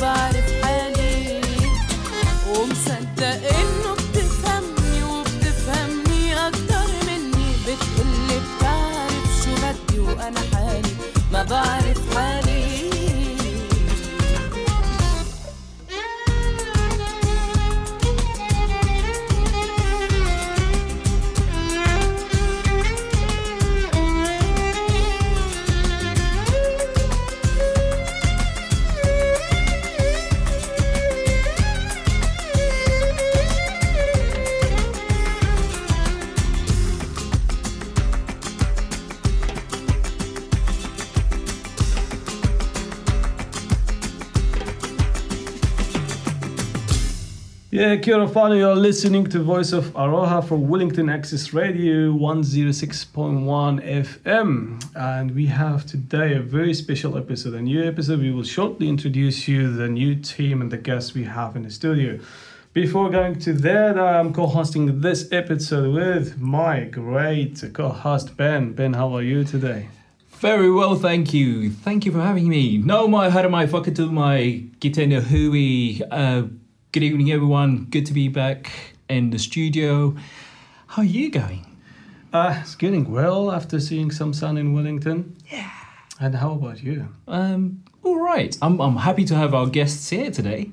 Bye. Kia ora whānau, you're listening to Voice of Aroha from Wellington Access Radio 106.1 FM. And we have today a very special episode, a new episode. We will shortly introduce you the new team and the guests we have in the studio. Before going to that, I'm co-hosting this episode with my great co-host Ben. Ben, how are you today? Very well, thank you. Thank you for having me. No, my whakatau mai ki tēnei hui. Uh, Good evening, everyone. Good to be back in the studio. How are you going? Uh, it's getting well after seeing some sun in Wellington. Yeah. And how about you? Um, all right. I'm, I'm happy to have our guests here today.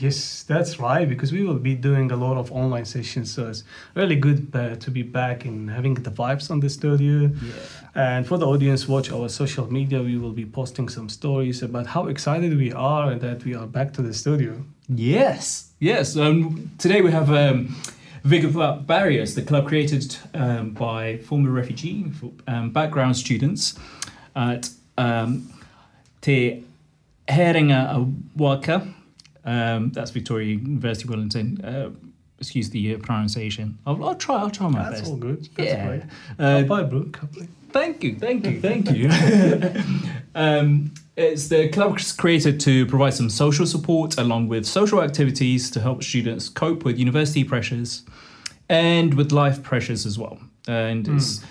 Yes, that's right, because we will be doing a lot of online sessions. So it's really good uh, to be back and having the vibes on the studio. Yeah. And for the audience, watch our social media. We will be posting some stories about how excited we are and that we are back to the studio. Yes, yes. Um, today we have um, Vic Without Barriers, the club created um, by former refugee um, background students at um, Te Herenga Waka. Um, that's Victoria University Wellington. Uh, excuse the uh, pronunciation. I'll, I'll try. I'll try my That's best. That's all good. That's Yeah. great. Uh, Bye, bro. Couple. Thank you, thank you, thank you. um, it's the club created to provide some social support along with social activities to help students cope with university pressures and with life pressures as well. And it's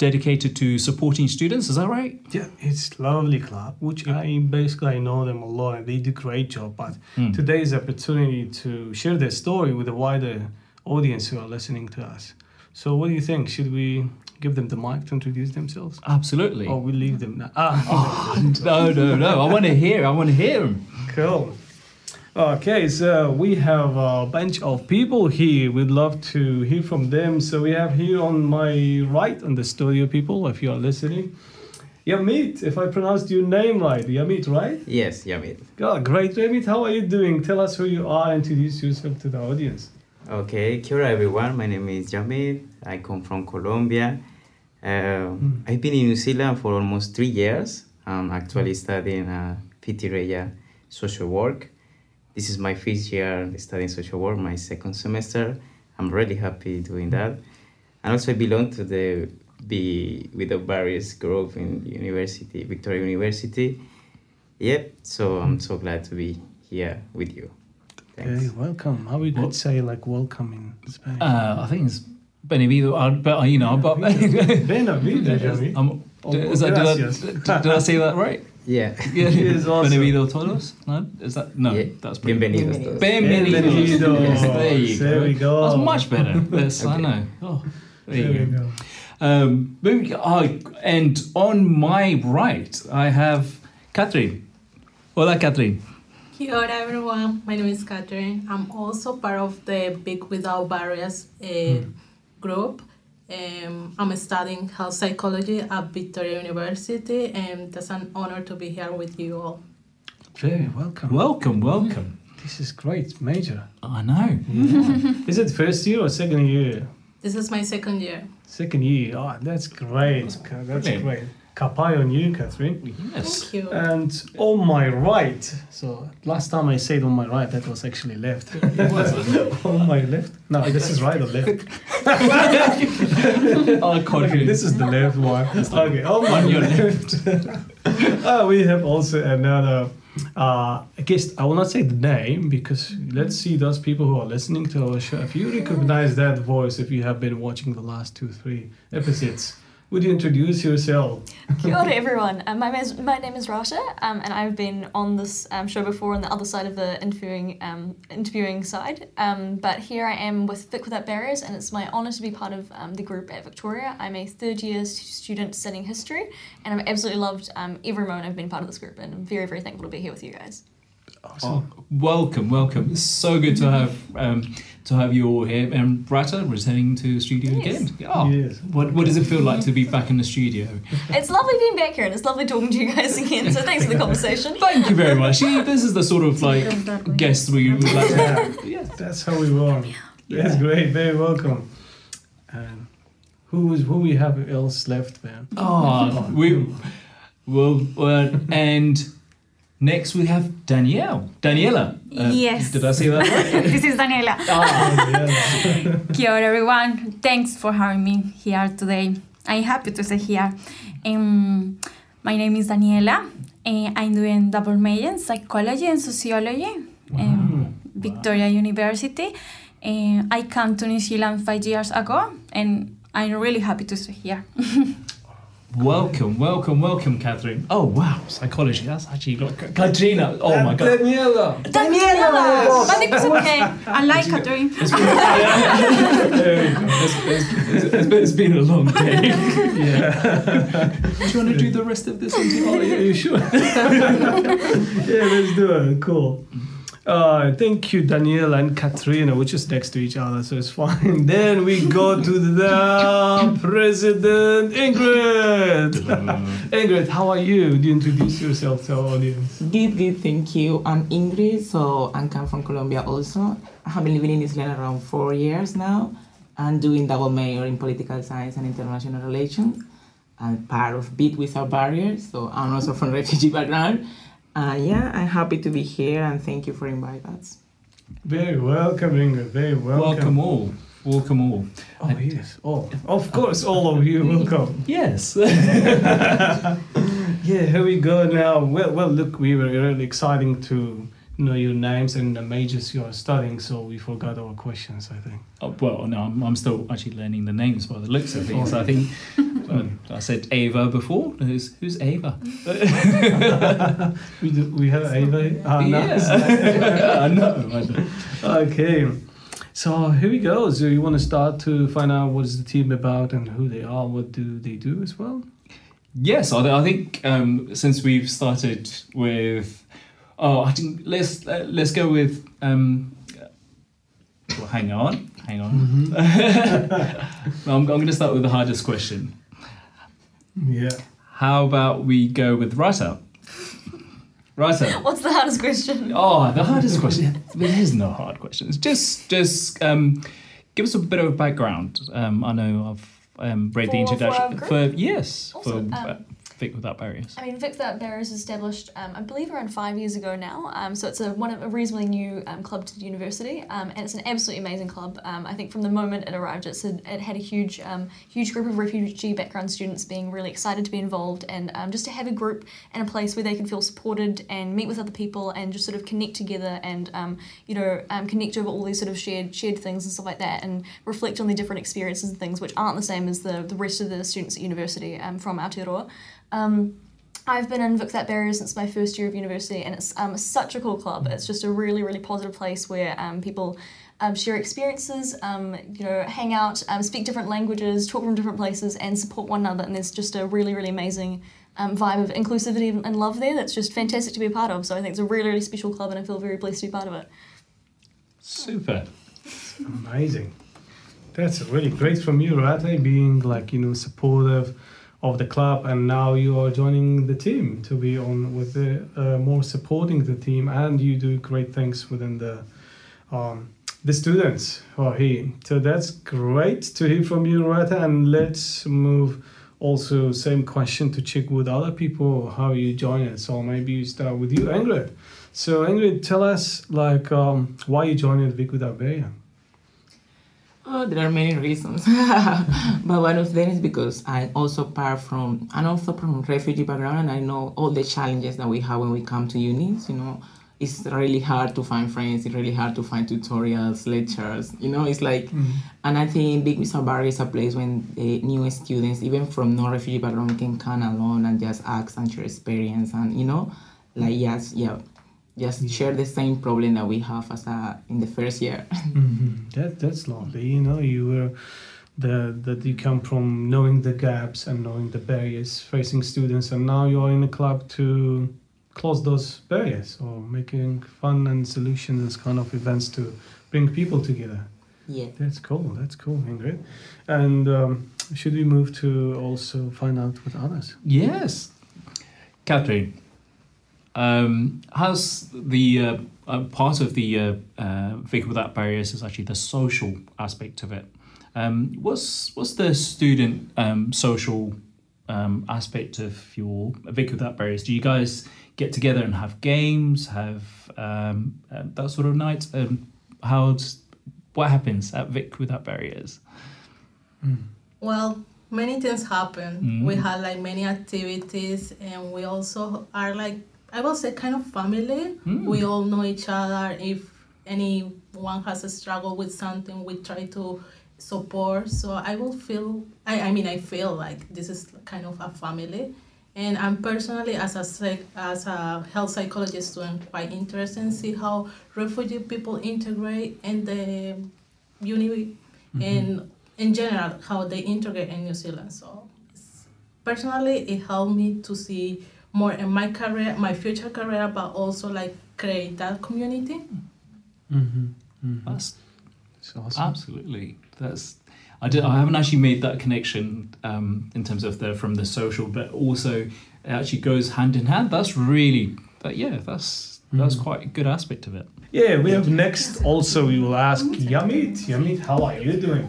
dedicated to supporting students. Is that right? Yeah, it's lovely club, which I basically I know them a lot and they do great job. But today's opportunity to share their story with a wider audience who are listening to us. So, what do you think? Should we give them the mic to introduce themselves, Absolutely. or we leave them now? Ah, no, no, no. I want to hear. I want to hear them. cool. Okay, so we have a bunch of people here. We'd love to hear from them. So we have here on my right on the studio people, if you are listening. Yamit, if I pronounced your name right, Yamit, right? Yes, Yamit. Oh, great, Yamit. How are you doing? Tell us who you are. Introduce yourself to the audience. Okay, kia everyone. My name is Yamit. I come from Colombia. Uh, I've been in New Zealand for almost three years. I'm actually studying uh, PT Reya social work. This is my fifth year studying social work, my second semester. I'm really happy doing that. and also I belong to the Vic Without Barriers group in university, Victoria University. Yep. So I'm so glad to be here with you. Thanks. Hey, welcome. How would you say like welcome in Spanish? Uh, I think it's Benevido, uh, but uh, you know, but Bienvenido, Javi. I'm, Oh, is that, did, I, gracias. did I say that right? Yeah. Yeah. Yes, awesome. Benevido todos? No, is that no? Yeah. That's pretty Bienvenidos. Bienvenidos. todos. Bienvenidos. Bienvenidos. There you There go. we go. That's much better. Yes, I know. Oh, there, There you we go. go. Um, moving, oh, and on my right, I have Catherine. Hola, Catherine. Kia ora, everyone. My name is Catherine. I'm also part of the Vic Without Barriers uh, group. Um, I'm studying health psychology at Victoria University, and it's an honor to be here with you all. Very welcome. Welcome, welcome. This is great, Major. I know. Is it first year or second year? This is my second year. Second year. Oh, that's great. That's brilliant. great. Kapai on you, Catherine. Yes. Thank you. And on my right, so last time I said on my right, that was actually left. on my left? No, this is right or left? Oh, Okay, this is the left one. Okay, on my On your left. uh, we have also another uh, guest. I will not say the name because let's see those people who are listening to our show. If you recognize that voice, if you have been watching the last two, three episodes, would you introduce yourself? Kia ora everyone. Um, my, name is, my name is Rasha, um, and I've been on this um, show before on the other side of the interviewing um, interviewing side. Um, but here I am with Vic Without Barriers, and it's my honour to be part of um, the group at Victoria. I'm a third year student studying history, and I've absolutely loved um, every moment I've been part of this group, and I'm very very thankful to be here with you guys. Awesome. Oh, welcome, welcome. It's so good to have um, to have you all here. And Brata returning to the studio Yes. again. Oh, Yes. What what does it feel like to be back in the studio? It's lovely being back here, and it's lovely talking to you guys again. So thanks for the conversation. Thank you very much. This is the sort of like guest we would like to have. Yeah, that's how we roll. That's great. Very welcome. And who is who we have else left, man? Oh, we well, uh, and next we have Danielle. Daniela. Uh, Yes. Did I say that right? this is Daniela. Oh. Kia ora, everyone. Thanks for having me here today. I'm happy to stay here. Um, my name is Daniela. and I'm doing double major in psychology and sociology in Victoria University. And I came to New Zealand five years ago, and I'm really happy to stay here. Welcome, welcome, welcome, Catherine. Oh wow, psychology. That's actually like Katrina. Oh my god. Daniela. Daniela! But it's okay. I like Catherine. It's been, it's, it's- it's- it's been a long day. Yeah. Do you want to do the rest of this until Oh, yeah, you sure? yeah, let's do it. Cool. Mm. Uh, thank you, Daniela and Katrina, which is next to each other, so it's fine. Then we go to the President Ingrid. Ingrid, how are you? Do you introduce yourself to our audience? Good, good, thank you. I'm Ingrid, so I come from Colombia also. I have been living in New Zealand around four years now and doing double major in political science and international relations. I'm part of Vic Without Barriers, so I'm also from refugee background. Uh, yeah, I'm happy to be here and thank you for inviting us. Very welcome, Ingrid. Very welcome. Welcome all. Welcome all. Oh, yes. Oh, of course, all of you. Welcome. Yes. yeah, here we go now. Well, well, look, we were really exciting to know your names and the majors you are studying, so we forgot our questions, I think. Oh, well, no, I'm, I'm still actually learning the names by the looks of things. I think uh, I said Ava before. Who's, who's Ava? We do, we have Ava. Ah, no. yeah. I know. Okay. So here we go. So you want to start to find out what is the team about and who they are, what do they do as well? Yes, I, I think um, since we've started with, oh, I think let's uh, let's go with. Um, well, hang on, hang on. I'm, I'm going to start with the hardest question. Yeah. How about we go with writer? Writer. What's the hardest question? Oh, the hardest question. There's no hard questions. Just, just um, give us a bit of a background. Um, I know I've um, read the For- for our introduction. group? For, yes, Awesome. for Um, Vic Without Barriers? I mean, Vic Without Barriers was established, um, I believe, around five years ago now. Um, so it's a one of a reasonably new um, club to the university, um, and it's an absolutely amazing club. Um, I think from the moment it arrived, it's a, it had a huge, um, huge group of refugee background students being really excited to be involved, and just to have a group and a place where they can feel supported and meet with other people and just sort of connect together and you know connect over all these sort of shared shared things and stuff like that, and reflect on the different experiences and things which aren't the same as the the rest of the students at university from Aotearoa. Um, I've been in Vic Without Barrier since my first year of university, and it's um, such a cool club. It's just a really, really positive place where um, people um, share experiences, um, you know, hang out, um, speak different languages, talk from different places, and support one another. And there's just a really, really amazing um, vibe of inclusivity and love there that's just fantastic to be a part of. So I think it's a really, really special club, and I feel very blessed to be part of it. Super. Amazing. That's really great from you, Rate, being like, you know, supportive of the club and now you are joining the team to be on with the uh, more supporting the team and you do great things within the um, the students are here. So that's great to hear from you, Rata. And let's move also same question to check with other people how you join it. So maybe you start with you, Ingrid. So Ingrid, tell us like um, why you joined Vic Barrier. Oh, there are many reasons, but one of them is because I also part from, I'm also from refugee background, and I know all the challenges that we have when we come to unis. You know, it's really hard to find friends. It's really hard to find tutorials, lectures. You know, it's like, mm-hmm. and I think Vic Barrier is a place when the new students, even from non-refugee background, can come alone and just ask and share experience, and you know, like yes, yeah, just share the same problem that we have as a in the first year. Mm-hmm. That that's lovely. You know, you were the that you come from knowing the gaps and knowing the barriers facing students, and now you are in a club to close those barriers or making fun and solutions kind of events to bring people together. yeah. That's cool. That's cool, Ingrid. And um, should we move to also find out with others? Yes. Catherine, um, how's the uh, uh, part of the uh, uh, Vic Without Barriers is actually the social aspect of it. Um, what's what's the student um, social um, aspect of your Vic Without Barriers? Do you guys get together and have games, have um, uh, that sort of night? Um, how's what happens at Vic Without Barriers? Well, many things happen. Mhm. We had like many activities, and we also are like I will say kind of family. Mm. We all know each other. If anyone has a struggle with something, we try to support. So I will feel. I, I mean, I feel like this is kind of a family. And I'm personally, as a psych, as a health psychologist, student, quite interested in see how refugee people integrate in the uni and in general how they integrate in New Zealand. So personally, it helped me to see more in my career, my future career, but also like create that community. Mm-hmm. That's It's awesome. Absolutely. That's I did. I haven't actually made that connection um, in terms of the from the social, but also it actually goes hand in hand. That's really. But yeah, that's that's Mm. quite a good aspect of it. Yeah, we have next also we will ask Yamit. Yamit, how are you doing?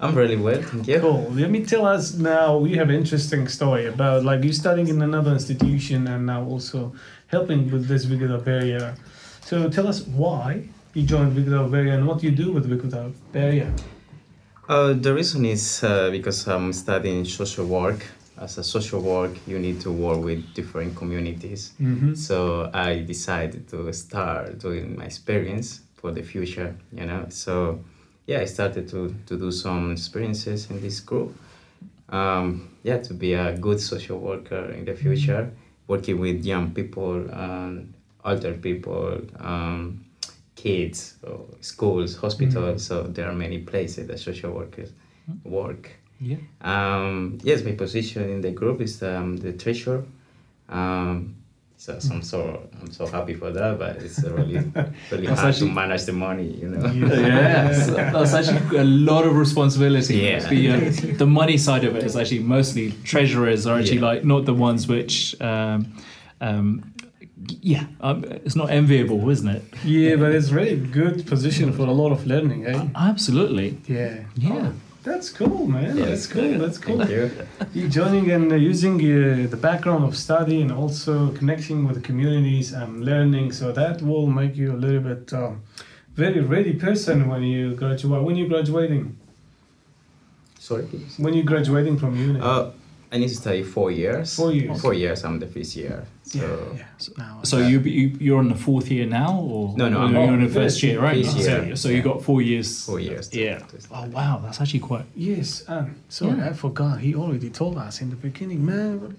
I'm really well, thank you. Cool. Let me tell us now. We have an interesting story about like you studying in another institution and now also helping with this Vic Without Barrier. So tell us why you joined Vic Without Barrier and what you do with Vic Without Barrier. Uh, the reason is uh, because I'm studying social work. As a social work, you need to work with different communities. Mm-hmm. So I decided to start doing my experience for the future, you know. So yeah, I started to, to do some experiences in this group. Um, yeah, to be a good social worker in the future, working with young people and older people, um, kids, schools, hospitals. So there are many places that social workers work. Yeah. Um, yes, my position in the group is um, the treasurer. Um, so, so I'm so I'm so happy for that, but it's really really hard actually- to manage the money, you know. Yes, that's actually a lot of responsibility. Yeah. The, uh, the money side of it is actually mostly treasurers are actually Yeah. like not the ones which. Um, um, yeah, um, it's not enviable, isn't it? Yeah, but it's really good position for a lot of learning, eh? Absolutely. Yeah. Yeah. That's cool, man. Yes. That's cool. That's cool. Thank you. You joining and uh, using uh, the background of study and also connecting with the communities and learning, so that will make you a little bit um, very ready person when you graduate. When you graduating? Sorry. please. When you graduating from uni? Uh, I need to study four years. Four years. Four years. I'm the fifth year. So yeah, yeah. Now, So you, you you're on the fourth year now, or No, no, or I'm- you're on the first year, right? first So, year. so you got four years. four years. Yeah. Oh wow, that's actually quite. Yes, and sorry, Yeah. I forgot. He already told us in the beginning, man.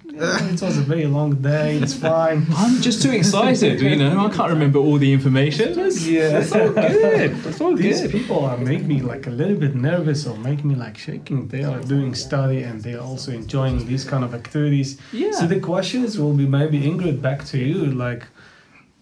it was a very long day. It's fine. I'm just too excited. You know, I can't remember all the information. That's, Yeah. that's all good. That's all These good. people are make me like a little bit nervous or make me like shaking. They are doing study and they are also enjoying these kind of activities. Yeah. So the questions will be maybe Ingrid back to you, like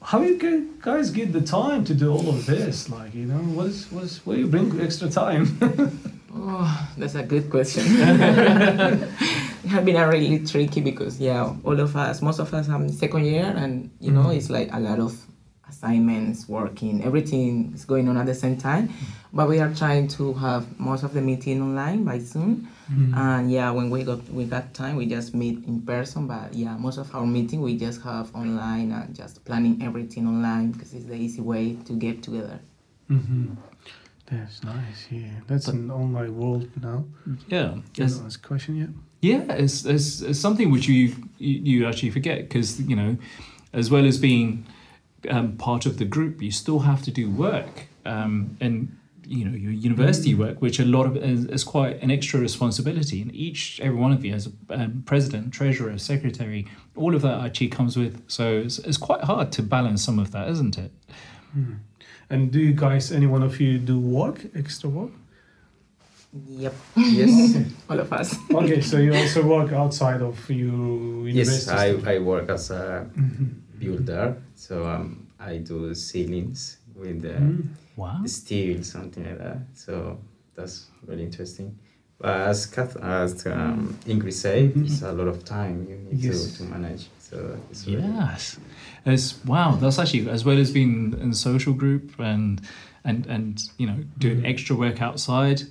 how you gu- guys get the time to do all of this? Like, you know, what is what is where you bring extra time? Oh, that's a good question. it has been a really tricky because yeah, all of us, most of us, in second year, and you know, mm-hmm. it's like a lot of assignments, working, everything is going on at the same time. Mm-hmm. But we are trying to have most of the meeting online by Zoom, and yeah, when we got we got time, we just meet in person. But yeah, most of our meeting we just have online and just planning everything online because it's the easy way to get together. mm-hmm. That's nice. Yeah, that's an online world now. Yeah. You It's, know, this question yet? yeah, it's, it's, it's something which you you, you actually forget because you know, as well as being um, part of the group, you still have to do work um, and you know your university work, which a lot of is, is quite an extra responsibility. And each every one of you as a um, president, treasurer, secretary, all of that actually comes with. So it's, it's quite hard to balance some of that, isn't it? And do you guys, any one of you, do work, extra work? Yep, Yes. all of us. Okay, so you also work outside of your yes. university. I. I work as a Mhm. builder. So um, I do ceilings with the Mm. Wow. steel, something like that. So that's really interesting. But as Kath, as um, Ingrid said, Mhm. it's a lot of time you need Yes. to, to manage. So it's really, Yes, it's wow. That's actually as well as being in the social group and and and you know doing Mhm. extra work outside,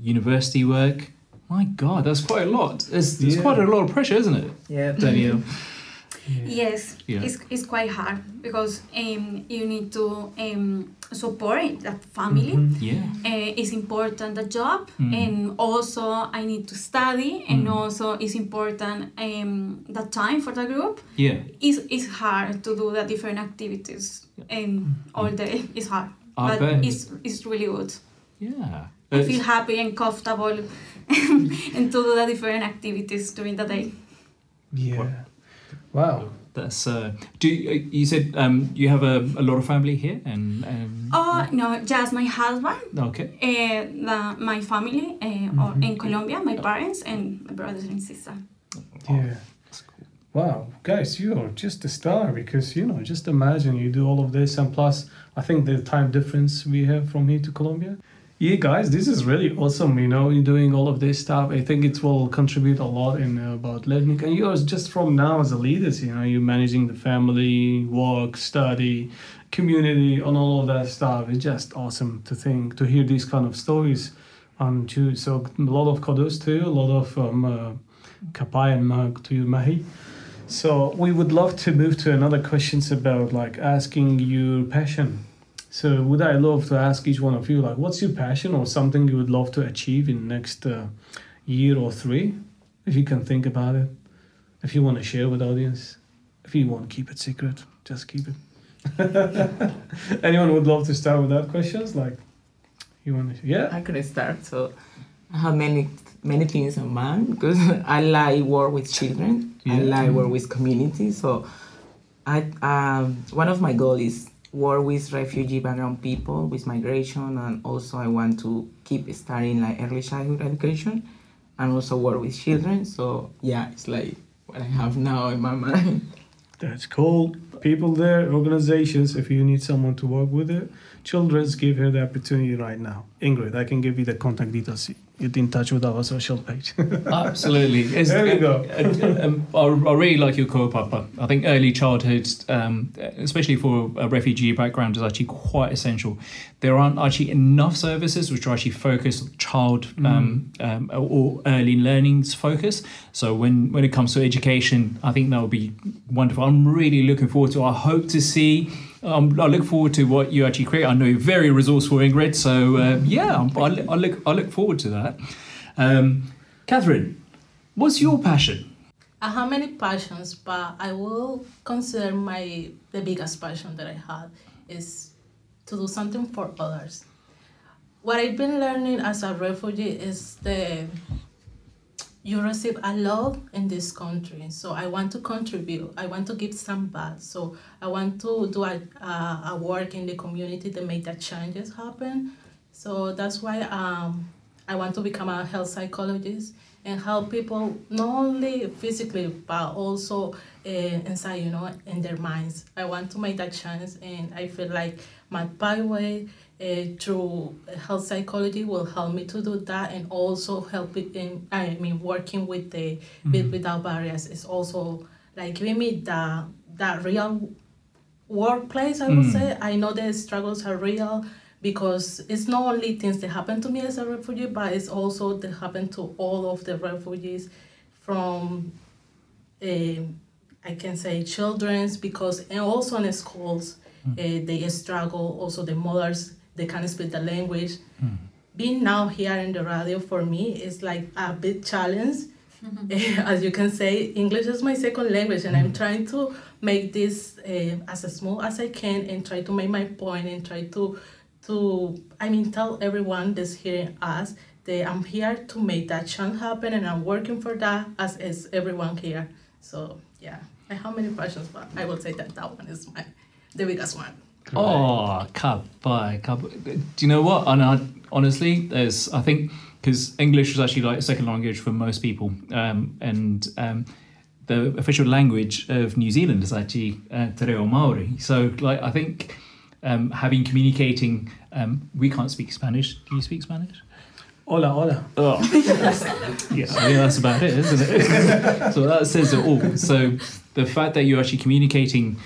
university work. My God, that's quite a lot. It's, it's Yeah. quite a lot of pressure, isn't it, Yeah. Danielle? Yes, Yeah. it's, it's quite hard because um, you need to um, support that family. Mhm. Yeah. Uh, it's important the job Mm. and also I need to study and Mm. also it's important um, the time for the group. Yeah. It's, it's hard to do the different activities um, all day. It's hard, I but bet. it's, it's really good. Yeah. I It's- feel happy and comfortable and to do the different activities during the day. Yeah. Wow. that's uh, do you, you said um, you have a, a lot of family here and um, Oh no, just my husband, okay uh, the, my family uh, or in Colombia, my parents and my brothers and sister. Yeah. Wow, guys, you are just a star because you know, just imagine you do all of this, and plus, I think the time difference we have from here to Colombia. Yeah, guys, this is really awesome. You know, you're doing all of this stuff. I think it will contribute a lot in uh, about learning. And you are just from now as a leaders. You know, you're managing the family, work, study, community, and all of that stuff. It's just awesome to think to hear these kind of stories. And to, so a lot of kudos to you, a lot of um, uh, kapai and mag to you, Mahi. So we would love to move to another questions about like asking your passion. So would I love to ask each one of you like what's your passion or something you would love to achieve in next uh, year or three, if you can think about it, if you want to share with audience, if you want to keep it secret, just keep it. Anyone would love to start with that questions like you want to yeah I could start. So I have many many things in mind because I like work with children. I Yeah. like work with community. So I um, one of my goals is work with refugee background people with migration, and also I want to keep studying like early childhood education, and also work with children. So yeah, it's like what I have now in my mind. That's cool. People there, organizations, if you need someone to work with it, children's give her the opportunity right now. Ingrid, I can give you the contact details get in touch with our social page. Absolutely. It's- There we go. uh, um, I, I really like your kaupapa. I think early childhood, um, especially for a refugee background, is actually quite essential. There aren't actually enough services which are actually focused on child um, um, or early learnings focus. So when, when it comes to education, I think that would be wonderful. I'm really looking forward to. I hope to see. Um, I look forward to what you actually create. I know you're very resourceful, Ingrid. So uh, yeah, I, I look I look forward to that. Um, Catherine, what's your passion? I have many passions, but I will consider my the biggest passion that I had is to do something for others. What I've been learning as a refugee is the you receive a lot in this country, so I want to contribute. I want to give some back. So I want to do a, a, a work in the community to make that changes happen. So that's why um, I want to become a health psychologist and help people not only physically but also uh, inside, you know, in their minds. I want to make that chance, and I feel like my pathway uh, through health psychology will help me to do that, and also help it in. I mean, working with the with without barriers is also like giving me the that real workplace. I would Mm. say I know the struggles are real because it's not only things that happen to me as a refugee, but it's also that happen to all of the refugees from, um, I can say, children's because and also in schools uh, they struggle. Also the mothers they can't speak the language. Hmm. Being now here in the radio for me is like a big challenge. Mm-hmm. Eh, as you can say, English is my second language, and I'm hmm. trying to make this uh, as small as I can and try to make my point and try to to I mean tell everyone that's hearing us that I'm here to make that chance happen and I'm working for that as is everyone here. So yeah, I have many passions, but I will say that that one is my the biggest one. Oh, Kabai, Kabai. Do you know what? And I, honestly, there's I think because English is actually like a second language for most people, um, and um, the official language of New Zealand is actually uh, Te Reo Maori. So, like, I think um, having communicating, um, we can't speak Spanish. Do you speak Spanish? hola, hola. Oh, yeah, I mean, that's about it, isn't it? so that says it all. So the fact that you're actually communicating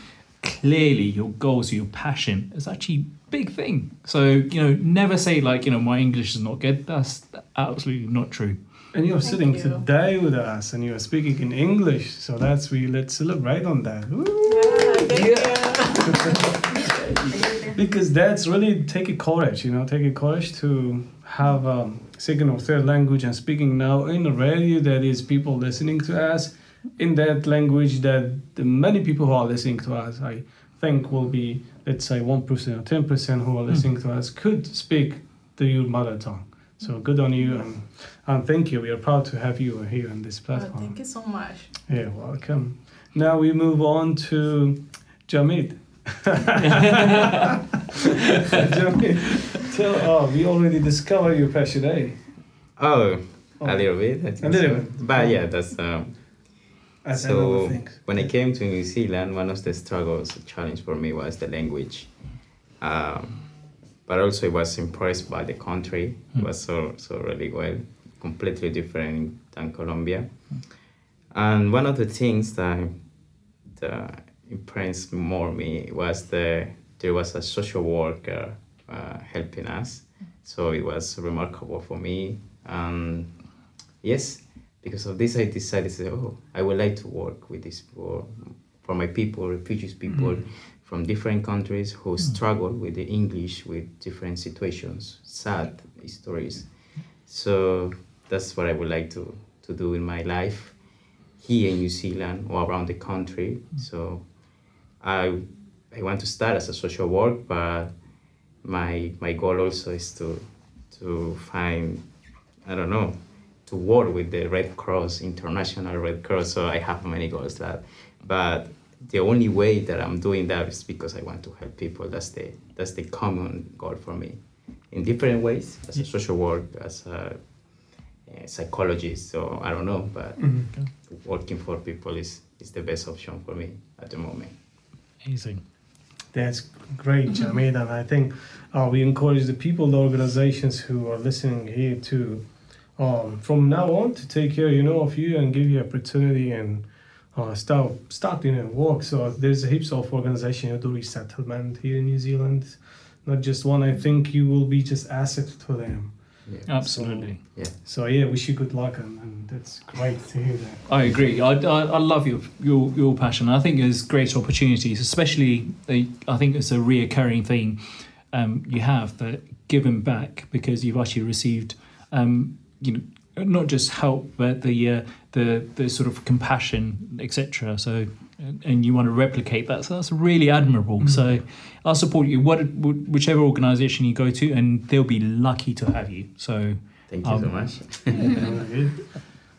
clearly your goals, your passion, is actually a big thing. So you know, never say like you know my English is not good. That's absolutely not true. And you're Thank sitting you. today with us and you're speaking in English. So that's we let's celebrate on that. Woo! because that's really taking courage, you know, taking courage to have a second or third language and speaking now in a radio that is people listening to us in that language that the many people who are listening to us, I think will be, let's say, 1% or 10% who are listening to us could speak the your mother tongue. So good on you and, and thank you. We are proud to have you here on this Oh, platform. thank you so much. Yeah, welcome. Now we move on to Jamid. Jamid, tell, oh, we already discovered your passion, eh? Oh, Oh. a little bit. I think A little so. bit. But yeah, that's um, As so. When I came to New Zealand, one of the struggles, challenge for me was the language. Um, but also, I was impressed by the country. It was so so really well, completely different than Colombia. And one of the things that that impressed more me was the there was a social worker uh, helping us. So it was remarkable for me. And yes, because of this, I decided to say, oh, I would like to work with these for, for my people, refugees people mm-hmm. from different countries who mm-hmm. struggle with the English with different situations, sad stories. So that's what I would like to, to do in my life here in New Zealand or around the country. Mm-hmm. So I I want to start as a social work, but my my goal also is to to find I don't know to work with the Red Cross, International Red Cross. So I have many goals that, but the only way that I'm doing that is because I want to help people. That's the that's the common goal for me, in different ways as a social work, as a, uh psychologist. So I don't know, but working for people is is the best option for me at the moment. Amazing. That's great, Jamid. And I think uh, we encourage the people, the organizations who are listening here to um, from now on to take care, you know, of you and give you opportunity and uh, start start you know work. So there's a heaps of organization who do resettlement here in New Zealand, not just one. I think you will be just asset to them. Yeah. Absolutely. So yeah, wish you good luck and, and that's great to hear that. I agree. I, I, I love your, your your passion. I think there's great opportunities, especially the, I think it's a reoccurring theme um, you have that giving back because you've actually received, um, you know, not just help but the uh, the the sort of compassion, etc. So. And you want to replicate that, so that's really admirable. So, I'll support you. What, whichever organisation you go to, and they'll be lucky to have you. So, Thank you so Um, much.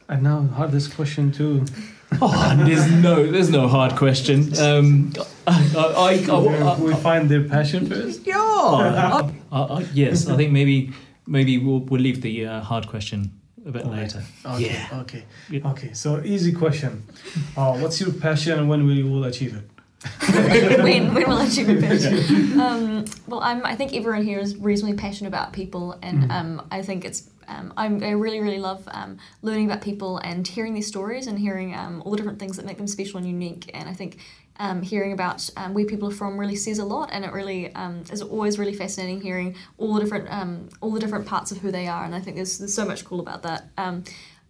and now hardest question too. Oh, there's no, there's no hard question. Um, I, I, I, I, we find their passion first. yeah. I, I, yes, I think maybe, maybe we'll we'll leave the uh, hard question a bit later. Okay, Yeah. Okay. Yeah. Okay. So easy question. Uh, what's your passion and when will you will achieve it? when when will I achieve passion? Um, well, I'm, I think everyone here is reasonably passionate about people, and Mhm. um, I think it's. Um, I'm, I really, really love um, learning about people and hearing their stories and hearing um, all the different things that make them special and unique. And I think um, hearing about um, where people are from really says a lot, and it really um, is always really fascinating hearing all the different um, all the different parts of who they are. And I think there's there's so much cool about that.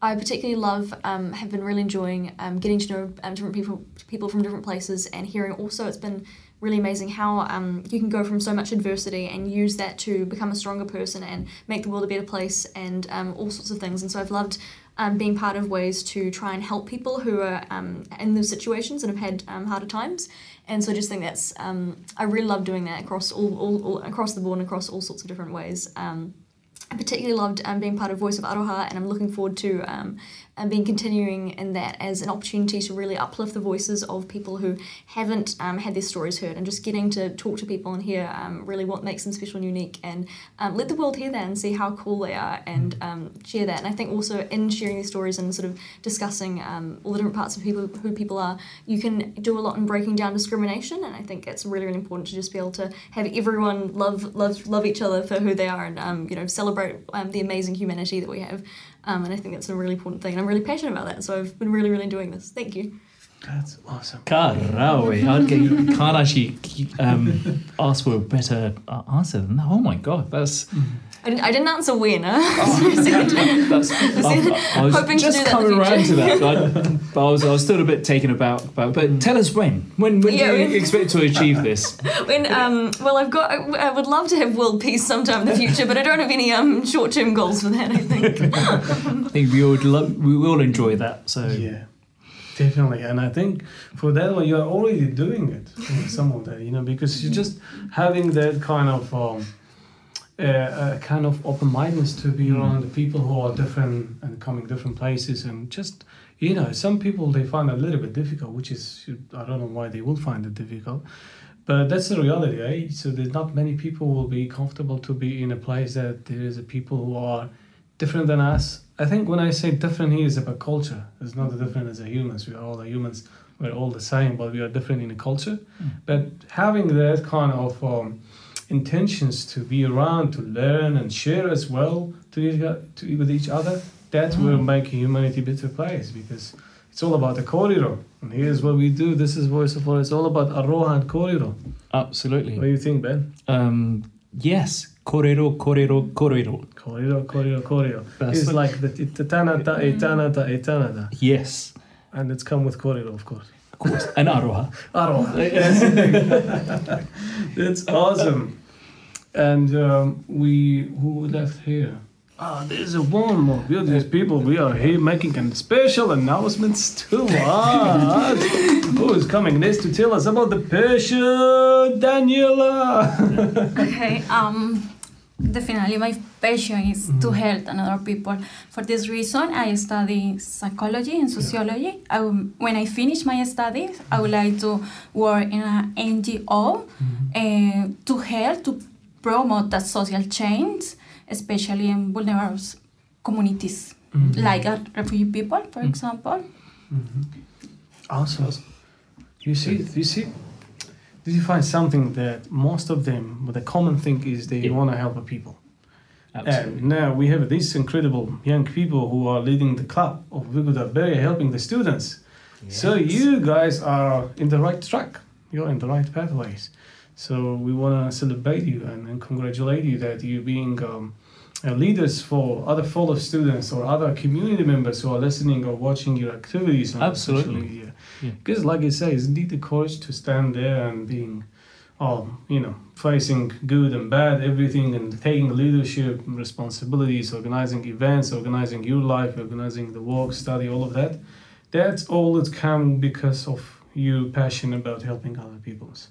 I particularly love, um, have been really enjoying um, getting to know um, different people, people from different places, and hearing also it's been really amazing how um, you can go from so much adversity and use that to become a stronger person and make the world a better place and um, all sorts of things. And so I've loved um, being part of ways to try and help people who are in those situations and have had harder times. And so I just think that's I really love doing that across all, all, all across the board and across all sorts of different ways. I particularly loved um, being part of Voice of Aroha, and I'm looking forward to um, um, being continuing in that as an opportunity to really uplift the voices of people who haven't um, had their stories heard, and just getting to talk to people and hear um, really what makes them special and unique, and um, let the world hear that and see how cool they are, and um, share that. And I think also in sharing these stories and sort of discussing um, all the different parts of people who people are, you can do a lot in breaking down discrimination, and I think it's really really important to just be able to have everyone love love love each other for who they are, and um, you know celebrate um, the amazing humanity that we have. Um, and I think that's a really important thing, and I'm really passionate about that. So I've been really, really enjoying this. Thank you. That's awesome. Carawe. I can't actually um, ask for a better uh, answer than that. Oh my god, that's I didn't, I didn't answer when. Huh? that's. I, I was Hoping to just do that in the coming around to that, but, but I was I was still a bit taken aback. About, but tell us when. When when Yeah, do you when- expect to achieve this? when um, well, I've got. I, I would love to have world peace sometime in the future, but I don't have any um short-term goals for that. I think. I think we would love, we will enjoy that. So Yeah, definitely. And I think for that one, you're already doing it. Some of that, you know, because you're just having that kind of. Um, uh, kind of open-mindedness to be Mm. around the people who are different and coming different places and just you know some people they find it a little bit difficult which is i don't know why they will find it difficult but that's the reality eh? so there's not many people will be comfortable to be in a place that there is a people who are different than us. I think when i say different here is about culture. It's not different as a humans. We are all the humans. We're all the same but we are different in a culture. But having that kind of um, intentions to be around to learn and share as well to, each to with each other that will make humanity a better place because it's all about the korero and here's what we do this is voice of War. it's all about aroha and korero absolutely. what do you think ben Um, yes, korero, korero, korero. corridor korero korero That's it's like the itanata itanata itanata Yes, and it's come with korero of course of course. And aroha. Aroha. That's awesome. And um, we who left here? Ah, there's a one more. We are these people. We are here making a special announcements to us. Who is coming next to tell us about the passion, Daniela? Okay, um, definitely my passion is to help another people. For this reason, I study psychology and sociology. I, will- when I finish my studies, I would like to work in an NGO uh, to help to promote that social change, especially in vulnerable communities, like uh, refugee people, for example. Awesome. You see, you see, did you find something that most of them, but the common thing is they Yeah. want to help the people, Absolutely. And now we have these incredible young people who are leading the club of Viguda Berry, helping the students. So you guys are in the right track. You're in the right pathways. So we want to celebrate you and, and congratulate you that you being um, uh, leaders for other fellow students or other community members who are listening or watching your activities on Absolutely. social media. Yeah. Because, like you say, it's indeed the courage to stand there and being, um, you know, facing good and bad, everything, and taking leadership responsibilities, organizing events, organizing your life, organizing the work, study, all of that. That's all that come because of you passion about helping other peoples.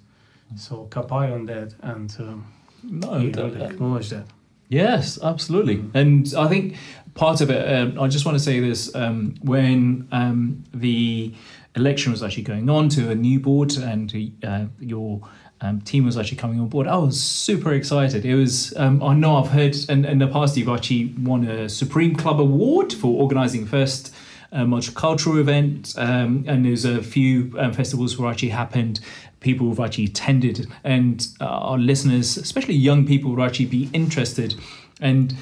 So kapai on that and um, No, that- really acknowledge that. Yes, absolutely. And I think part of it, um, I just want to say this um, when um, the election was actually going on to a new board and uh, your um, team was actually coming on board, I was super excited. It was, um, I know I've heard in, in the past you've actually won a Supreme Club Award for organising first uh, multicultural event, um, and there's a few um, festivals where actually happened. People who've actually attended, and uh, our listeners, especially young people, would actually be interested. And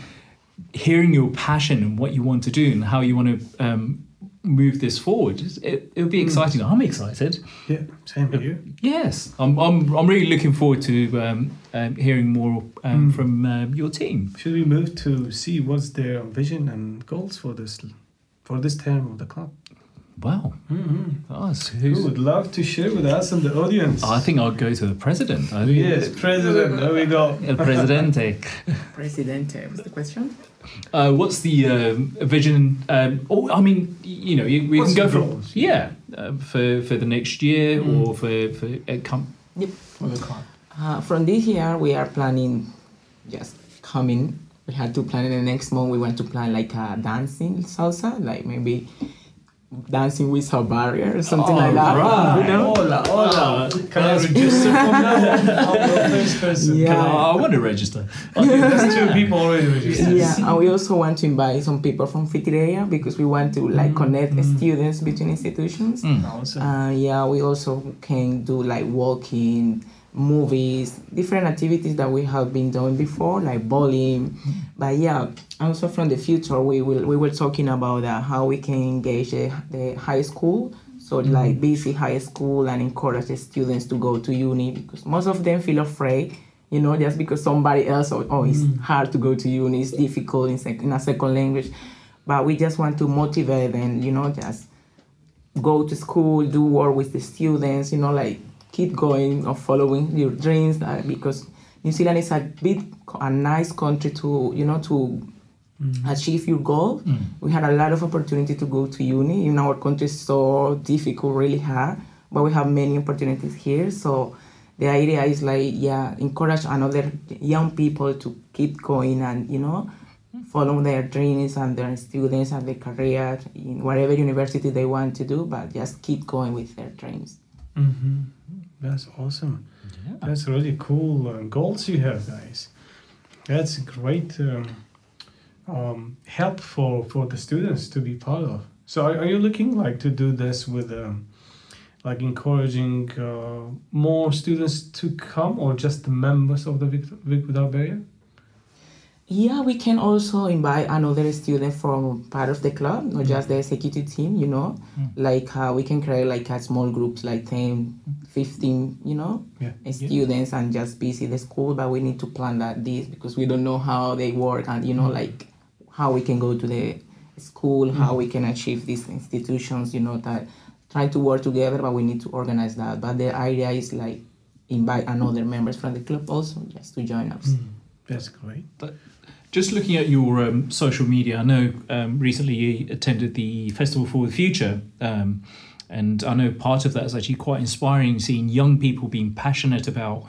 hearing your passion and what you want to do and how you want to um, move this forward, it, it'll be exciting. I'm excited. Yeah, same with here. Yes, I'm, I'm, I'm really looking forward to um, um, hearing more um, Mm. from um, your team. Should we move to see what's their vision and goals for this for this term of the club? Wow. Mm-hmm. Oh, Who would love to share with us and the audience? I think I'll go to the president. I think Yes, President. There we go. El Presidente. Presidente, what's the question? Uh, what's the um, vision? Um, oh, I mean, you know, you, we What's can go for goals? yeah uh, for for the next year Mm. or for for uh, com- For the club. Uh, from this year, we are planning just coming. We had to plan in the next month. We want to plan like a dancing salsa, like maybe dancing without barrier or something like that. Alright. You know? Hola, hola. Can I register from now? I'm the first person. Yeah. Can I, I want to register. Okay, that's two people already registered. Yeah, and we also want to invite some people from Whitireia because we want to like connect students between institutions. Mm. Awesome. Uh, yeah, we also can do like walking, movies, different activities that we have been doing before, like bowling. But yeah, also from the future, we will we were talking about uh, how we can engage the, the high school. So like busy high school and encourage the students to go to uni because most of them feel afraid. You know, just because somebody else, oh, oh it's hard to go to uni, it's difficult in, sec- in a second language. But we just want to motivate them, you know, just go to school, do work with the students, you know, like keep going or following your dreams uh, because New Zealand is a big, a nice country to, you know, to achieve your goal. We had a lot of opportunity to go to uni. In our country, is so difficult, really hard, but we have many opportunities here. So the idea is like, yeah, encourage another young people to keep going and, you know, follow their dreams and their students and their career in whatever university they want to do, but just keep going with their dreams. hmm That's awesome. That's really cool uh, goals you have, guys. That's great um, um, help for, for the students to be part of. So, are, are you looking like to do this with um, like encouraging uh, more students to come, or just the members of the Vic, Vic Without Barrier? Yeah, we can also invite another student from part of the club, not mm. just the executive team, you know. Mm. Like uh, we can create like a small groups, like 10, mm. 15, you know, Yeah. students and just visit the school. But we need to plan that this because we don't know how they work and, you know, like how we can go to the school, how we can achieve these institutions, you know, that try to work together, but we need to organize that. But the idea is like invite another members from the club also just to join us. That's great. Just looking at your um, social media, I know um, recently you attended the Festival for the Future, um, and I know part of that is actually quite inspiring. Seeing young people being passionate about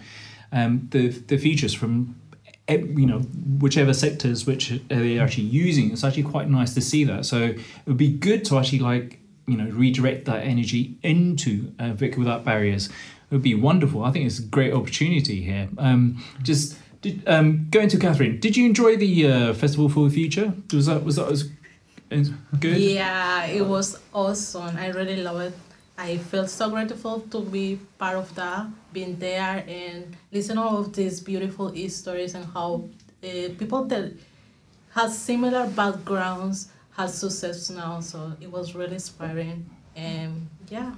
um, the the futures from you know whichever sectors which they're actually using. It's actually quite nice to see that. So it would be good to actually like you know redirect that energy into uh, Vic without barriers. It would be wonderful. I think it's a great opportunity here. Um, just. Did, um, going to Catherine, did you enjoy the uh, Festival for the Future? Was that was that as as good? Yeah, it was awesome. I really love it. I feel so grateful to be part of that, being there and listen all of these beautiful stories and how uh, people that has similar backgrounds, has success now. So it was really inspiring. And yeah,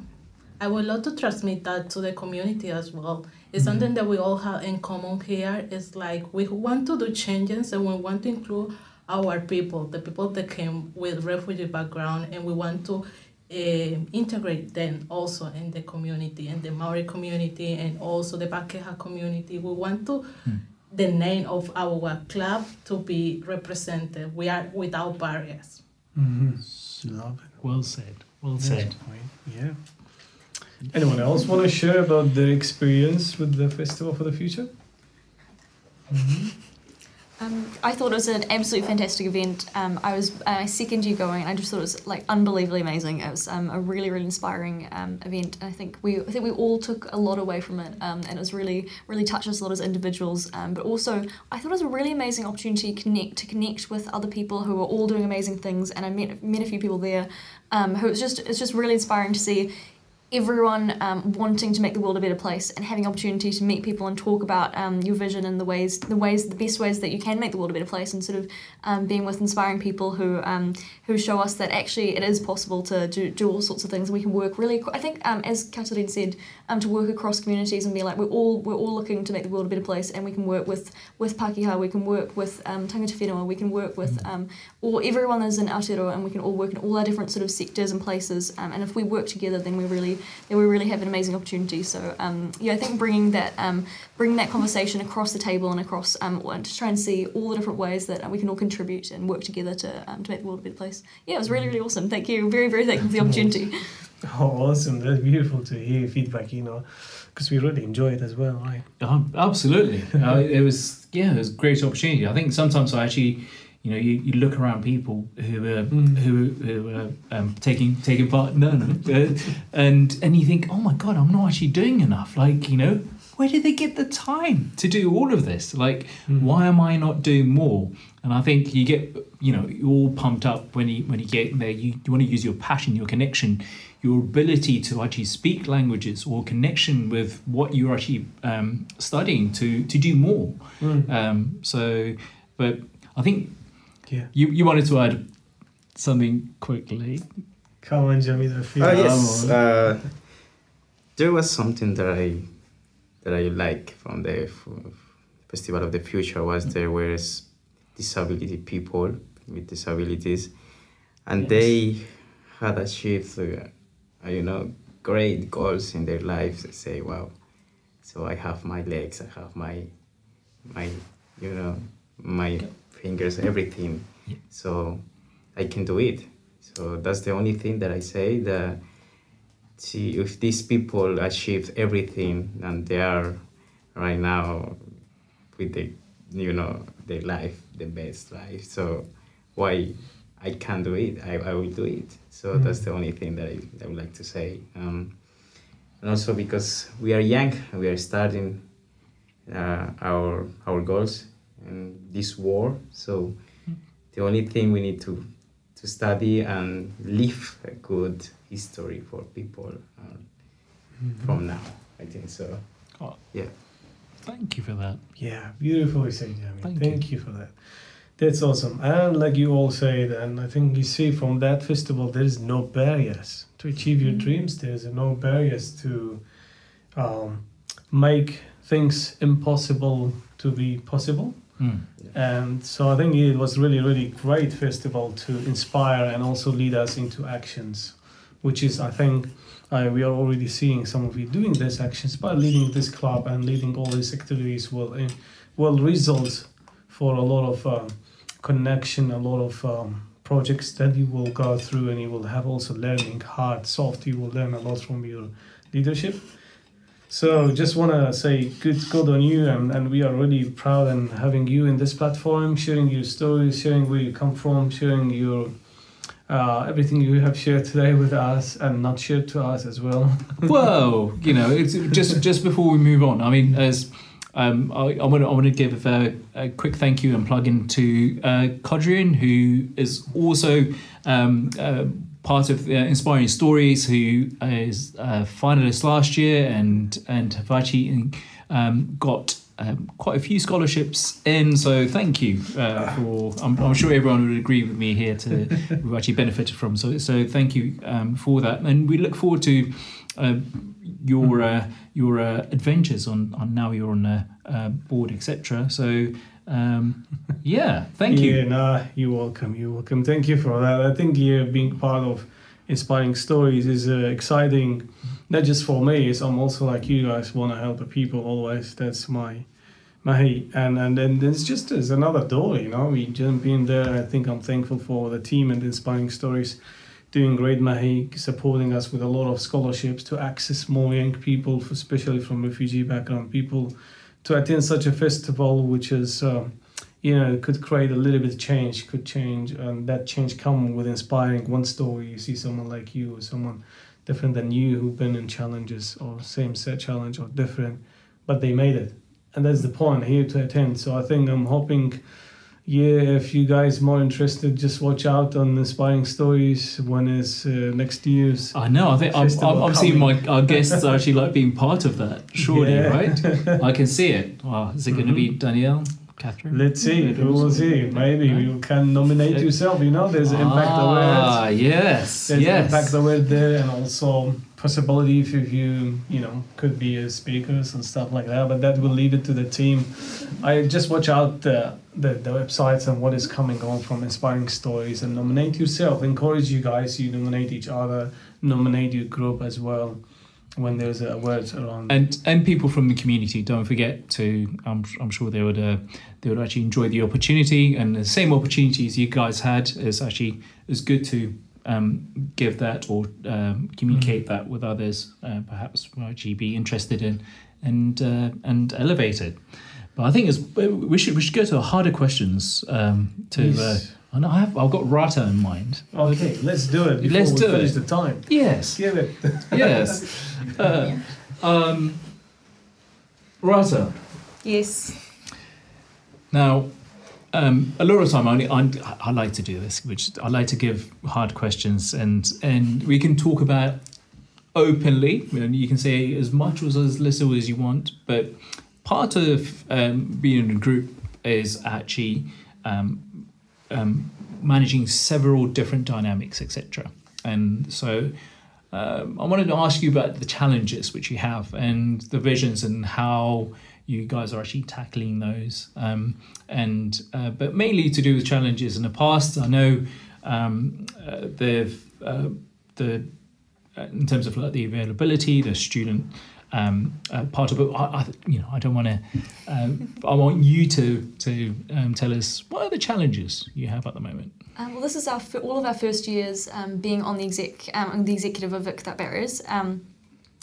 I would love to transmit that to the community as well. It's something that we all have in common here. It's like we want to do changes and we want to include our people, the people that came with refugee background, and we want to uh, integrate them also in the community, in the Maori community, and also the Pakeha community. We want to the name of our club to be represented. We are without barriers. Mm-hmm. Love it. Well said. Well said. great. Yeah. Anyone else want to share about their experience with the festival for the future? Um, I thought it was an absolutely fantastic event. Um, I was uh, second year going, and I just thought it was like unbelievably amazing. It was um, a really, really inspiring um, event. And I think we, I think we all took a lot away from it, um, and it was really, really touched us a lot as individuals. Um, but also, I thought it was a really amazing opportunity to connect, to connect with other people who were all doing amazing things. And I met met a few people there, um, who it's just it's just really inspiring to see everyone um, wanting to make the world a better place and having opportunity to meet people and talk about um, your vision and the ways the ways the best ways that you can make the world a better place and sort of um, being with inspiring people who um, who show us that actually it is possible to do, do all sorts of things we can work really I think um, as Katarina said um, to work across communities and be like we're all we're all looking to make the world a better place and we can work with with Pakeha we can work with um, tangata whenua we can work with um, or everyone is in Aotearoa and we can all work in all our different sort of sectors and places um, and if we work together then we're really then we really have an amazing opportunity so um, yeah I think bringing that um, bringing that conversation across the table and across um, and to try and see all the different ways that uh, we can all contribute and work together to, um, to make the world a better place yeah it was really really awesome thank you very very thankful for the opportunity Oh, awesome! That's beautiful to hear feedback. You know, because we really enjoy it as well, right? Um, absolutely. uh, it was yeah, it was a great opportunity. I think sometimes I actually, you know, you, you look around people who are Mm. who who are um, taking taking part. No, no, uh, and and you think, oh my god, I'm not actually doing enough. Like you know, where did they get the time to do all of this? Like, Mm. why am I not doing more? And I think you get, you know, you're all pumped up when you when you get there. You, you want to use your passion, your connection, your ability to actually speak languages or connection with what you're actually um, studying to to do more. Mm. Um, so, but I think Yeah. you you wanted to add something quickly. Come on, Jamila. Feel Oh yes, uh, there was something that I that I like from the Festival of the Future was there were disability people with disabilities, and Yes. they had achieved, uh, you know, great goals in their lives. They say, "Wow, so I have my legs, I have my my, you know, my fingers, everything, Yeah. so I can do it." So that's the only thing that I say that see if these people achieved everything and they are right now with the you know their life the best life so why i can't do it i, I will do it so Mm. that's the only thing that I, I would like to say um, and also because we are young we are starting uh, our our goals in this war so the only thing we need to to study and leave a good history for people um, from now. I think so. Oh, Yeah. thank you for that. Yeah, beautifully said, Jamie. Thank Thank, you. for that. That's awesome. And like you all said, and I think you see from that festival, there is no barriers to achieve your dreams. There's no barriers to um, make things impossible to be possible. Mm. And so I think it was really, really great festival to inspire and also lead us into actions, which is, I think, uh, we are already seeing some of you doing these actions by leading this club and leading all these activities will uh, will result for a lot of um, connection, a lot of um, projects that you will go through, and you will have also learning hard, soft. You will learn a lot from your leadership. So just want to say good good on you and, and we are really proud and having you in this platform, sharing your stories, sharing where you come from, sharing your uh, everything you have shared today with us and not shared to us as well. well, you know, it's just just before we move on. I mean, as um, I, I want to I to give a, a quick thank you and plug in to uh, Codrian, who is also um, uh, part of uh, Inspiring Stories, who is a finalist last year and and have actually um, got um, quite a few scholarships in. So thank you uh, for. I'm, I'm sure everyone would agree with me here to we've actually benefited from. So so thank you um, for that, and we look forward to. Uh, your uh, your uh, adventures on, on now you're on a uh, board etc so um, yeah thank you. yeah, nah, you're welcome. You're welcome. Thank you for that. I think yeah, being part of inspiring stories is uh, exciting, not just for me. It's I'm also like you guys want to help the people always. That's my my and and then it's just it's another door. You know, we jump in there. I think I'm thankful for the team and inspiring stories. Doing great, Mahi, supporting us with a lot of scholarships to access more young people, especially from refugee background people, to attend such a festival, which is um, you know could create a little bit of change could change and that change come with inspiring one story. You see someone like you or someone different than you who've been in challenges or same set challenge or different but they made it. And that's the point here to attend. So i think i'm hoping yeah if you guys more interested just watch out on inspiring stories when it's uh, next year's I know. I think I'm, I'm, seeing my our guests are actually like being part of that. Surely, Yeah. right? I can see it. Well, is it going to be Danielle, Catherine? let's see we will see maybe you can nominate yourself you know there's an impact awareness Ah, yes, There's yes. impact aware there and also possibility if you you know could be as speakers and stuff like that but that will leave it to the team. I just watch out the, the the websites and what is coming on from inspiring stories and nominate yourself. Encourage you guys you nominate each other nominate your group as well when there's a word around. And and people from the community don't forget to i'm, I'm sure they would uh, they would actually enjoy the opportunity and the same opportunities you guys had is actually is good to um, give that or um, communicate that with others uh, perhaps might actually be interested in and uh, and elevate it? But I think it's we should we should go to the harder questions um, to uh, Yes. I know I have I've got Rata in mind. Okay let's do it before Let's we do finish it. the time. Yes. Give it. Yes. Uh, um, Rata. Yes. Now, um, a lot of time I, I, I like to do this, which I like to give hard questions, and and we can talk about openly. You, know, you can say as much or as little as you want, but part of um, being in a group is actually um, um, managing several different dynamics, etc. And so. Um, I wanted to ask you about the challenges which you have and the visions and how you guys are actually tackling those. Um, and uh, but mainly to do with challenges in the past. I know um, uh, the uh, the uh, in terms of like the availability, the student um, uh, part of it. I, I, you know, I don't want to. Um, I want you to to um, tell us what are the challenges you have at the moment. Um, well, this is our all of our first years um, being on the exec, um, on the executive of Vic Without Barriers. Um,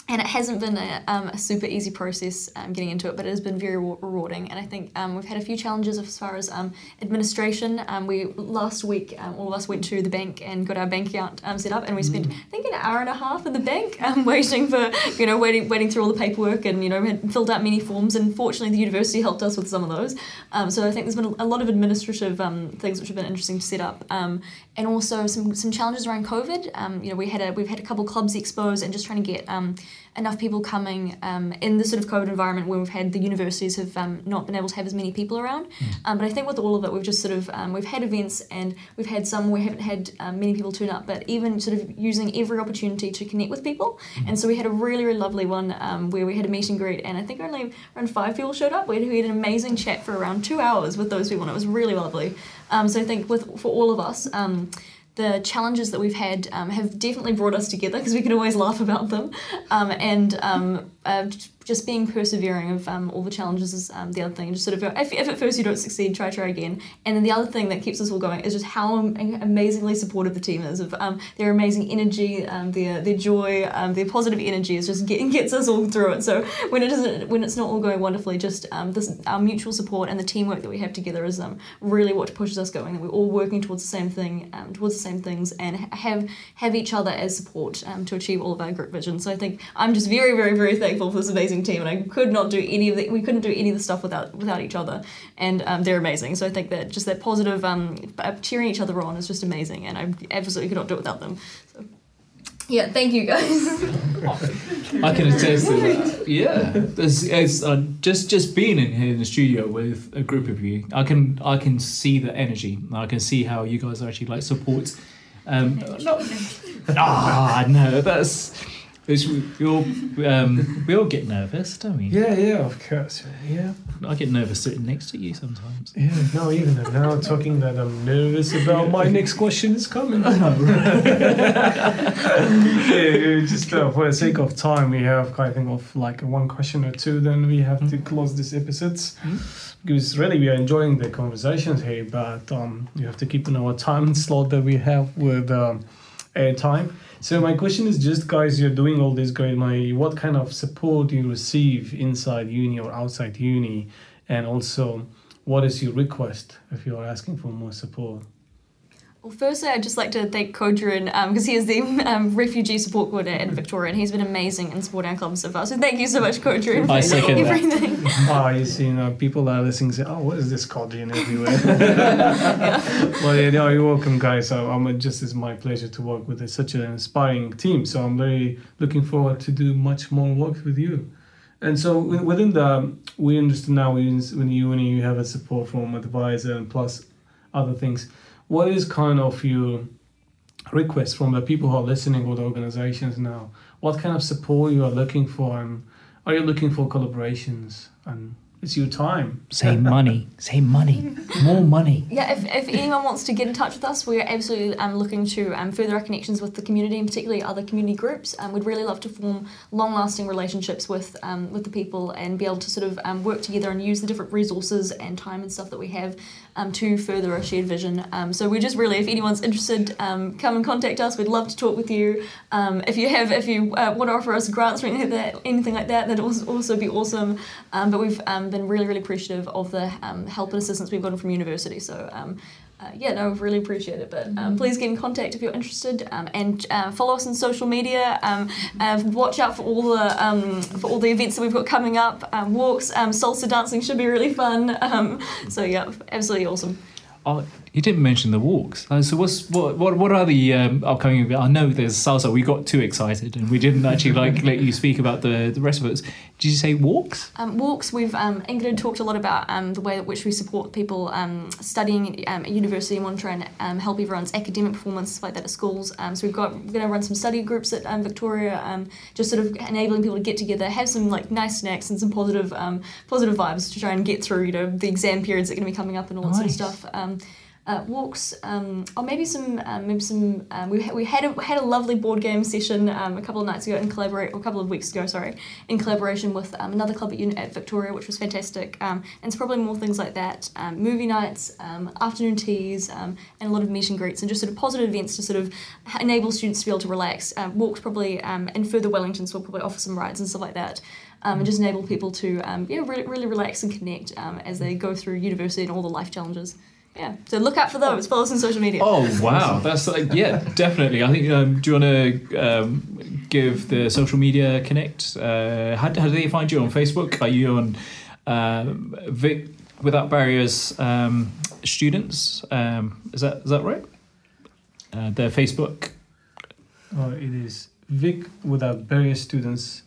and it hasn't been a, um, a super easy process um, getting into it, but it has been very rewarding. And I think um, we've had a few challenges as far as um, administration. Um, we last week um, all of us went to the bank and got our bank account um, set up, and we spent I think an hour and a half in the bank um, waiting for you know waiting waiting through all the paperwork and you know had filled out many forms. And fortunately, the university helped us with some of those. Um, so I think there's been a lot of administrative um, things which have been interesting to set up, um, and also some some challenges around COVID. Um, you know, we had a we've had a couple clubs expos and just trying to get um, enough people coming um, in this sort of COVID environment where we've had the universities have um, not been able to have as many people around. Um, but I think with all of it, we've just sort of um, we've had events and we've had some we haven't had many people turn up, but even sort of using every opportunity to connect with people. And so we had a really really lovely one um, where we had a meet and greet, and I think only around five people showed up. We had, we had an amazing chat for around two hours with those people, and it was really lovely. Um, so I think with for all of us. Um, the challenges that we've had um, have definitely brought us together because we can always laugh about them. Um, and um, just being persevering of um, all the challenges is um, the other thing. Just sort of, if, if at first you don't succeed, try, try again. And then the other thing that keeps us all going is just how amazingly supportive the team is of um, their amazing energy, um, their their joy, um, their positive energy is just getting gets us all through it. So when it doesn't, when it's not all going wonderfully, just um, this our mutual support and the teamwork that we have together is really what pushes us going. That we're all working towards the same thing, towards the same things, and have have each other as support to achieve all of our group vision. So I think I'm just very, very, very thankful for this amazing team, and I could not do any of the we couldn't do any of the stuff without without each other, and um, they're amazing. So I think that just that positive um, uh, cheering each other on is just amazing, and I absolutely could not do it without them. So. yeah, thank you guys. I can attest to that. Yeah, there's, it's uh, just just being in here in the studio with a group of you. I can I can see the energy. I can see how you guys actually like support. Um, not, ah, no, that's. It's, we all um, we all get nervous, don't we? Yeah, yeah, of course. Yeah. I get nervous sitting next to you sometimes. Yeah, no, even now talking that I'm nervous about my next question is coming. yeah, just uh, for the sake of time, we have kind of like one question or two, then we have to close this episode. Because really, we are enjoying the conversations here, but um, you have to keep in our time slot that we have with um, airtime. So my question is just, guys, you're doing all this great. My, what kind of support you receive inside uni or outside uni, and also, what is your request if you are asking for more support? Well, firstly, I'd just like to thank Kodran because he is the um, refugee support coordinator in Victoria, and he's been amazing in supporting our club so far. So thank you so much, Kodran, for I second that. everything. Ah, you see, you know, people are listening say, "Oh, what is this Codian everywhere?" well, yeah, no, you're welcome, guys. So, um, just it's my pleasure to work with such an inspiring team. So I'm very looking forward to do much more work with you. And so within the, we understand now when when you when you have a support from advisor and plus other things. What is kind of your request from the people who are listening or the organizations now? What kind of support you are looking for, and are you looking for collaborations? And it's your time. Say money. Say money. More money. Yeah, if, if anyone wants to get in touch with us, we're absolutely um, looking to um, further our connections with the community and particularly other community groups. Um, we'd really love to form long-lasting relationships with um, with the people and be able to sort of um, work together and use the different resources and time and stuff that we have um, to further our shared vision. Um, so we're just really, if anyone's interested, um, come and contact us. We'd love to talk with you. Um, if you have, if you uh, want to offer us grants or anything like that, anything like that, that'd also also be awesome. Um, but we've um, been really, really appreciative of the um, help and assistance we've gotten from university. So. Um, uh, yeah, no, we really appreciate it. But um, please get in contact if you're interested, um, and uh, follow us on social media. Um, uh, watch out for all the um, for all the events that we've got coming up. Um, walks, um, salsa dancing should be really fun. Um, so yeah, absolutely awesome. Oh, you didn't mention the walks. Uh, so what's what what what are the um, upcoming? events? I know there's salsa. We got too excited and we didn't actually like let you speak about the the rest of it. Did you say walks? Um, walks, we've um, Ingrid talked a lot about um, the way in which we support people um, studying um, at university in Montreal and um, help everyone's academic performance stuff like that at schools. Um, so we've got we're going to run some study groups at um, Victoria, um, just sort of enabling people to get together, have some like nice snacks and some positive um, positive vibes to try and get through you know the exam periods that are going to be coming up and all that Nice. sort of stuff. Uh, walks, um, or maybe some, um, maybe some. Um, we, we had a, had a lovely board game session um, a couple of nights ago in collaborate, or a couple of weeks ago, sorry, in collaboration with um, another club at, at Victoria, which was fantastic. Um, and it's probably more things like that: movie nights, afternoon teas, and a lot of meet and greets, and just sort of positive events to sort of enable students to be able to relax. Um, walks probably in further Wellington, so we'll probably offer some rides and stuff like that. Um, and just enable people to um, yeah really, really relax and connect um, as they go through university and all the life challenges. Yeah, so look out for those. Follow us on social media. Oh wow, that's like yeah, definitely. I think. Um, do you want to um, give the social media connect? Uh, how, how do they find you on Facebook? Are you on um, Vic Without Barriers um, students? Um, is that is that right? Uh, their Facebook. Uh, it is Vic without Barriers students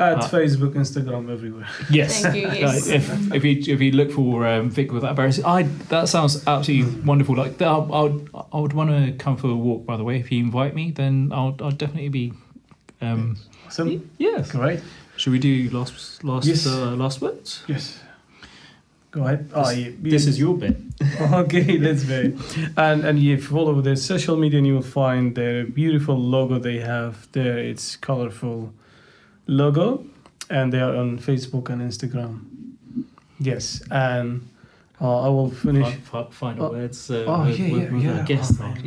at Ah. Facebook, Instagram, everywhere. Yes. Thank you, yes. Uh, if, if you if you look for um, Vic without barriers, I that sounds absolutely wonderful. Like I, I would I would want to come for a walk. By the way, if you invite me, then I'll I'll definitely be. Um, So, yes. great. Should we do last last Yes. uh, last words? Yes. Go ahead. Oh, yeah. This is your bit. okay, let's be. And and if you follow their social media, and you will find their beautiful logo they have there. It's colorful logo, and they are on Facebook and Instagram. Yes, and uh, I will finish. Fi- fi- Final Oh. words. Uh, Oh, yeah, with, yeah, with yeah. guest. Oh.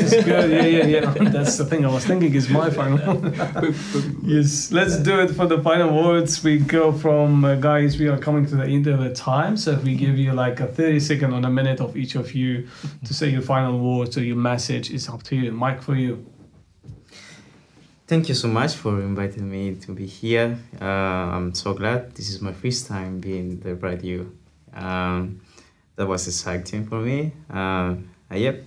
It's good. Yeah, yeah, yeah. That's the thing I was thinking is my final. yes, let's do it for the final words. We go from uh, guys. We are coming to the end of the time, so if we give you like a thirty second or a minute of each of you to say your final words or your message, it's up to you. Mike, for you. Thank you so much for inviting me to be here. Uh, I'm so glad. This is my first time being the radio. Um, that was exciting for me. Uh, yep.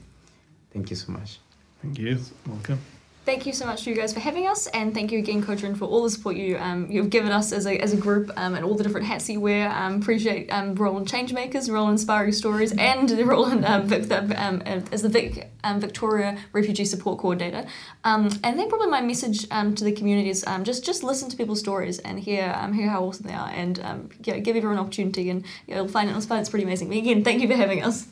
Thank you so much. Thank you. Welcome. Thank you so much to you guys for having us, and thank you again, Kotrin, for all the support you um, you've given us as a, as a group um, and all the different hats you wear. Um, appreciate um, role in Changemakers, role in Inspiring Stories, and the role in um, Vic, the, um, as the Vic, um, Victoria Refugee Support Coordinator. Um, and I think probably my message to the community is just just listen to people's stories and hear hear how awesome they are, and yeah, give everyone an opportunity, and you'll find it, you'll find it's pretty amazing. But again, thank you for having us.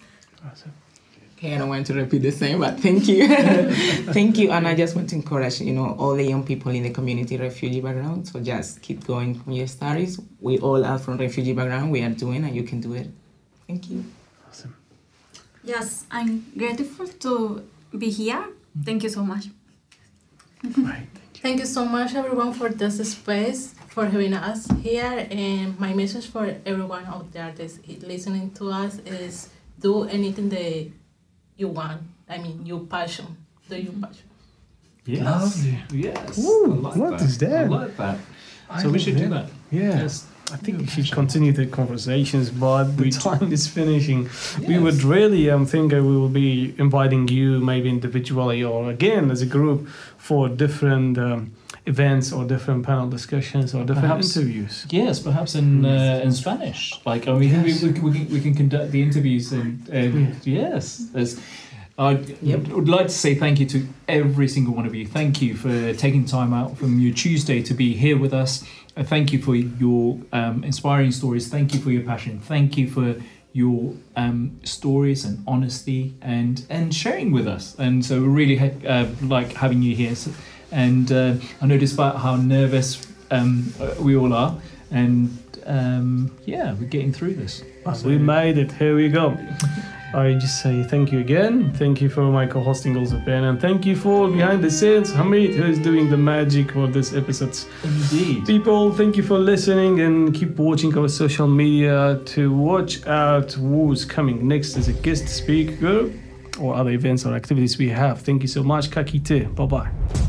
Okay, I don't want to repeat the same, but thank you. thank you. And I just want to encourage, you know, all the young people in the community refugee background. So just keep going from your studies. We all are from refugee background. We are doing and you can do it. Thank you. Awesome. Yes, I'm grateful to be here. Thank you so much. Right. Thank you so much, everyone, for this space, for having us here. And my message for everyone out there that's listening to us is do anything that you want. I mean, your passion. Do your passion. Yes. Lovely. Yes. Ooh, I like what that. is that? I like that. I So we love should do that. Yeah. Yes. I think we should continue the conversations, but the We- time is finishing. We would really um, think that we will be inviting you, maybe individually or again as a group, for different um, events or different panel discussions or different Perhaps- interviews. Yes, perhaps in uh, in Spanish. Like I mean, Yes. we, we, we, can, we can conduct the interviews and, and yes. There's, I Yep. would like to say thank you to every single one of you. Thank you for taking time out from your Tuesday to be here with us. Uh, thank you for your um, inspiring stories. Thank you for your passion. Thank you for your um, stories and honesty and and sharing with us. And so we really ha- uh, like having you here. So, and uh, I know despite how nervous um, uh, we all are, and um, yeah, we're getting through this. So- we made it. Here we go. I just say thank you again. Thank you for my co-hosting also Ben, and thank you for behind the scenes Hamid, who is doing the magic for this episode. Indeed. People, thank you for listening and keep watching our social media to watch out who's coming next as a guest speaker or other events or activities we have. Thank you so much. Ka kite. Bye bye.